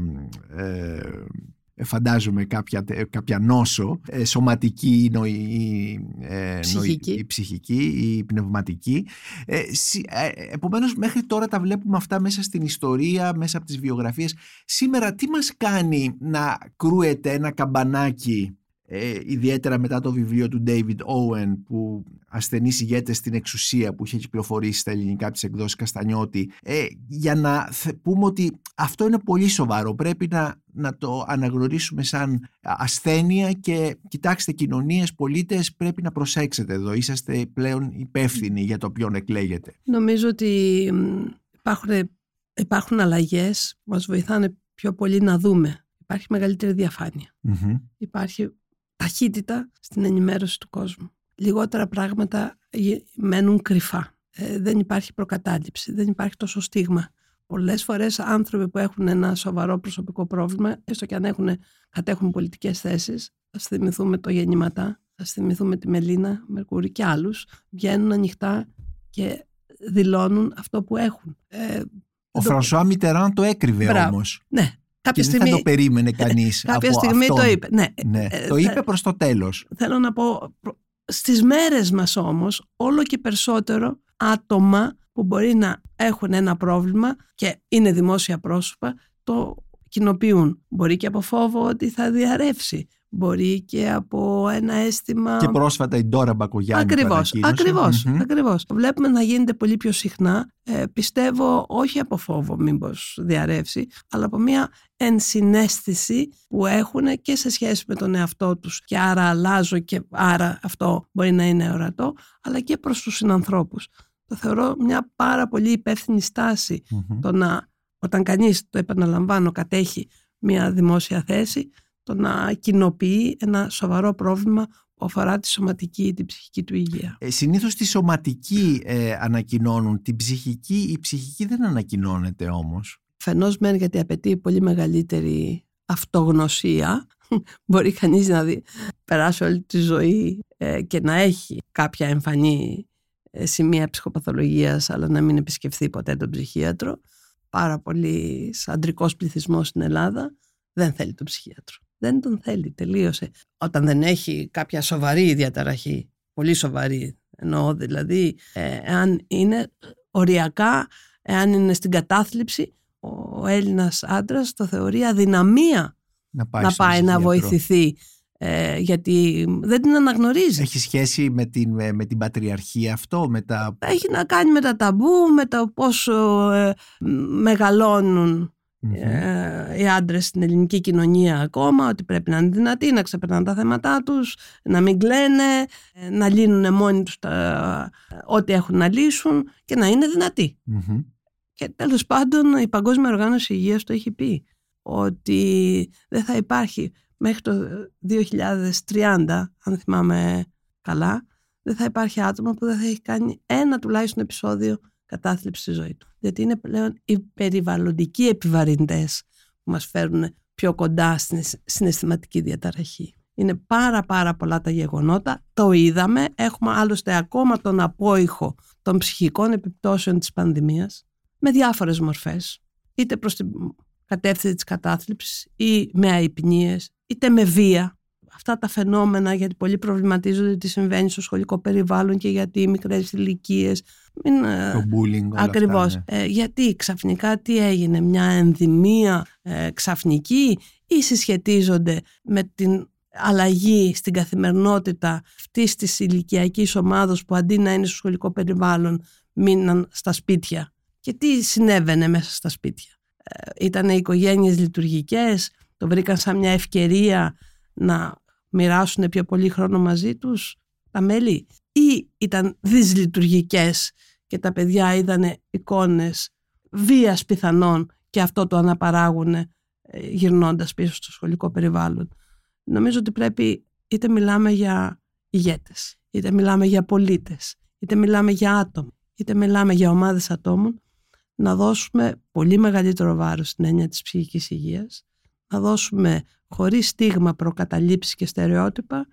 ε, φαντάζομαι κάποια, κάποια νόσο ε, σωματική νο, ή, ε, Ψυχική. η ψυχική ή πνευματική. Ε, συ- ε, επομένως μέχρι τώρα τα βλέπουμε αυτά μέσα στην ιστορία, μέσα από τις βιογραφίες. Σήμερα τι μας κάνει να κρούεται ένα καμπανάκι ε, ιδιαίτερα μετά το βιβλίο του David Owen που ασθενείς ηγέτες στην εξουσία που είχε κυκλοφορήσει στα ελληνικά από τις εκδόσεις Καστανιώτη ε, για να θε- πούμε ότι αυτό είναι πολύ σοβαρό πρέπει να, να το αναγνωρίσουμε σαν ασθένεια και κοιτάξτε κοινωνίες, πολίτες πρέπει να προσέξετε εδώ είσαστε πλέον υπεύθυνοι για το ποιον εκλέγετε Νομίζω ότι μ, υπάρχουν, υπάρχουν αλλαγές που μας βοηθάνε πιο πολύ να δούμε. Υπάρχει μεγαλύτερη διαφάνεια. Μμμ. Υπάρχει ταχύτητα στην ενημέρωση του κόσμου. Λιγότερα πράγματα γι- μένουν κρυφά. Ε, δεν υπάρχει προκατάληψη, δεν υπάρχει τόσο στίγμα. Πολλές φορές άνθρωποι που έχουν ένα σοβαρό προσωπικό πρόβλημα, έστω και αν έχουν, κατέχουν πολιτικές θέσεις, θα θυμηθούμε το γεννηματά, θα θυμηθούμε τη Μελίνα Μερκούρη και άλλους, βγαίνουν ανοιχτά και δηλώνουν αυτό που έχουν. Ε, Ο το- Φρανσουά Μιτεράν το έκρυβε Μπράβο. όμως ναι, κάποια και δεν θα στιγμή, το περίμενε κανείς κάποια από στιγμή αυτόν. το είπε. Ναι, Ναι, ε, το θα- είπε προς το τέλος. θέλω να πω, προ- στις μέρες μας όμως, όλο και περισσότερο άτομα που μπορεί να έχουν ένα πρόβλημα και είναι δημόσια πρόσωπα, το κοινοποιούν. Μπορεί και από φόβο ότι θα διαρρεύσει. Μπορεί και από ένα αίσθημα... Και πρόσφατα η Ντόρα Μπακογιάννη το Ακριβώς, ανακοίνωσε. ακριβώς, Μμμ. ακριβώς. Βλέπουμε να γίνεται πολύ πιο συχνά, ε, πιστεύω όχι από φόβο μήπως διαρρεύσει, αλλά από μια ενσυναίσθηση που έχουν και σε σχέση με τον εαυτό τους και άρα αλλάζω και άρα αυτό μπορεί να είναι ορατό, αλλά και προς τους συνανθρώπους. το θεωρώ μια πάρα πολύ υπεύθυνη το να, όταν κανείς, το επαναλαμβάνω, κατέχει μια δημόσια θέση, το να κοινοποιεί ένα σοβαρό πρόβλημα που αφορά τη σωματική ή την ψυχική του υγεία. Ε, συνήθως τη σωματική ε, ανακοινώνουν, την ψυχική, η ψυχική δεν ανακοινώνεται όμως. Φαινός μεν γιατί απαιτεί πολύ μεγαλύτερη αυτογνωσία. [laughs] Μπορεί κανείς να δει, περάσει όλη τη ζωή ε, και να έχει κάποια εμφανή ε, σημεία ψυχοπαθολογίας αλλά να μην επισκεφθεί ποτέ τον ψυχίατρο. Πάρα πολύ αντρικός πληθυσμός στην Ελλάδα δεν θέλει τον ψυχίατρο. Δεν τον θέλει, τελείωσε. Όταν δεν έχει κάποια σοβαρή διαταραχή, πολύ σοβαρή, εννοώ δηλαδή, ε, εάν είναι οριακά, εάν είναι στην κατάθλιψη, ο Έλληνας άντρας το θεωρεί αδυναμία να πάει να, πάει να βοηθηθεί ε, γιατί δεν την αναγνωρίζει. Έχει σχέση με την, με την πατριαρχία αυτό, με τα... Έχει να κάνει με τα ταμπού, με το πόσο ε, μεγαλώνουν ε, οι άντρες στην ελληνική κοινωνία ακόμα, ότι πρέπει να είναι δυνατοί, να ξεπερνάνε τα θέματά τους, να μην κλαίνε, ε, να λύνουν μόνοι τους τα, ό,τι έχουν να λύσουν και να είναι Και τέλος πάντων η Παγκόσμια Οργάνωση Υγείας το έχει πει ότι δεν θα υπάρχει μέχρι το 2030, αν θυμάμαι καλά, δεν θα υπάρχει άτομο που δεν θα έχει κάνει ένα τουλάχιστον επεισόδιο κατάθλιψη στη ζωή του. Γιατί είναι πλέον οι περιβαλλοντικοί επιβαρυντές που μας φέρουν πιο κοντά στην συναισθηματική διαταραχή. Είναι πάρα πάρα πολλά τα γεγονότα, το είδαμε, έχουμε άλλωστε ακόμα τον απόϊχο των ψυχικών επιπτώσεων της πανδημίας με διάφορες μορφές, είτε προς την κατεύθυνση της κατάθλιψης ή με αϊπνίες, είτε με βία. Αυτά τα φαινόμενα γιατί πολλοί προβληματίζονται τι συμβαίνει στο σχολικό περιβάλλον και γιατί οι μικρές ηλικίες. Ε, Το bullying Ακριβώς. ναι. ε, γιατί ξαφνικά τι έγινε, μια ενδυμία ε, ξαφνική ή συσχετίζονται με την αλλαγή στην καθημερινότητα αυτής της ηλικιακής ομάδα που αντί να είναι στο σχολικό περιβάλλον μείναν στα σπίτια; Και τι συνέβαινε μέσα στα σπίτια; Ε, ήταν οικογένειες λειτουργικές, το βρήκαν σαν μια ευκαιρία να μοιράσουν πιο πολύ χρόνο μαζί τους τα μέλη ή ήταν δυσλειτουργικές και τα παιδιά είδαν εικόνες βίας πιθανών και αυτό το αναπαράγουν ε, γυρνώντας πίσω στο σχολικό περιβάλλον. Νομίζω ότι πρέπει είτε μιλάμε για ηγέτες, είτε μιλάμε για πολίτες, είτε μιλάμε για άτομα, είτε μιλάμε για ομάδες ατόμων, να δώσουμε πολύ μεγαλύτερο βάρος στην έννοια της ψυχικής υγείας, να δώσουμε χωρίς στίγμα προκαταλήψεις και στερεότυπα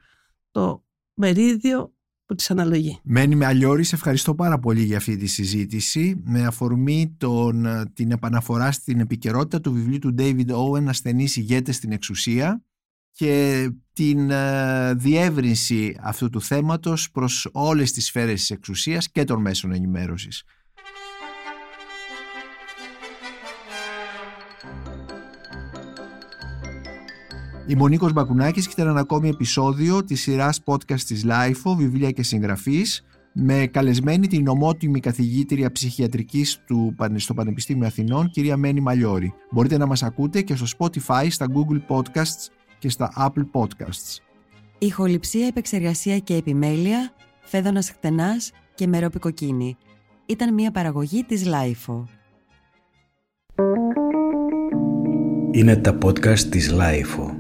το μερίδιο που της αναλογεί. Μένει με αλλιώρη, σε ευχαριστώ πάρα πολύ για αυτή τη συζήτηση με αφορμή τον, την επαναφορά στην επικαιρότητα του βιβλίου του David Owen «Ασθενείς ηγέτες στην εξουσία» και την ε, διεύρυνση αυτού του θέματος προς όλες τις σφαίρες της εξουσίας και των μέσων ενημέρωσης. Η Μονίκος Μπακουνάκης και ήταν ένα ακόμη επεισόδιο της σειράς podcast της LIFO, βιβλία και συγγραφής, με καλεσμένη την ομότιμη καθηγήτρια ψυχιατρικής του, στο Πανεπιστήμιο Αθηνών, κυρία Μένη Μαλιόρη. Μπορείτε να μας ακούτε και στο Spotify, στα Google Podcasts και στα Apple Podcasts. Ηχοληψία, επεξεργασία και επιμέλεια, φέδωνας χτενάς και μερόπικοκίνη. Ήταν μια παραγωγή της LIFO. Είναι τα podcast της LIFO.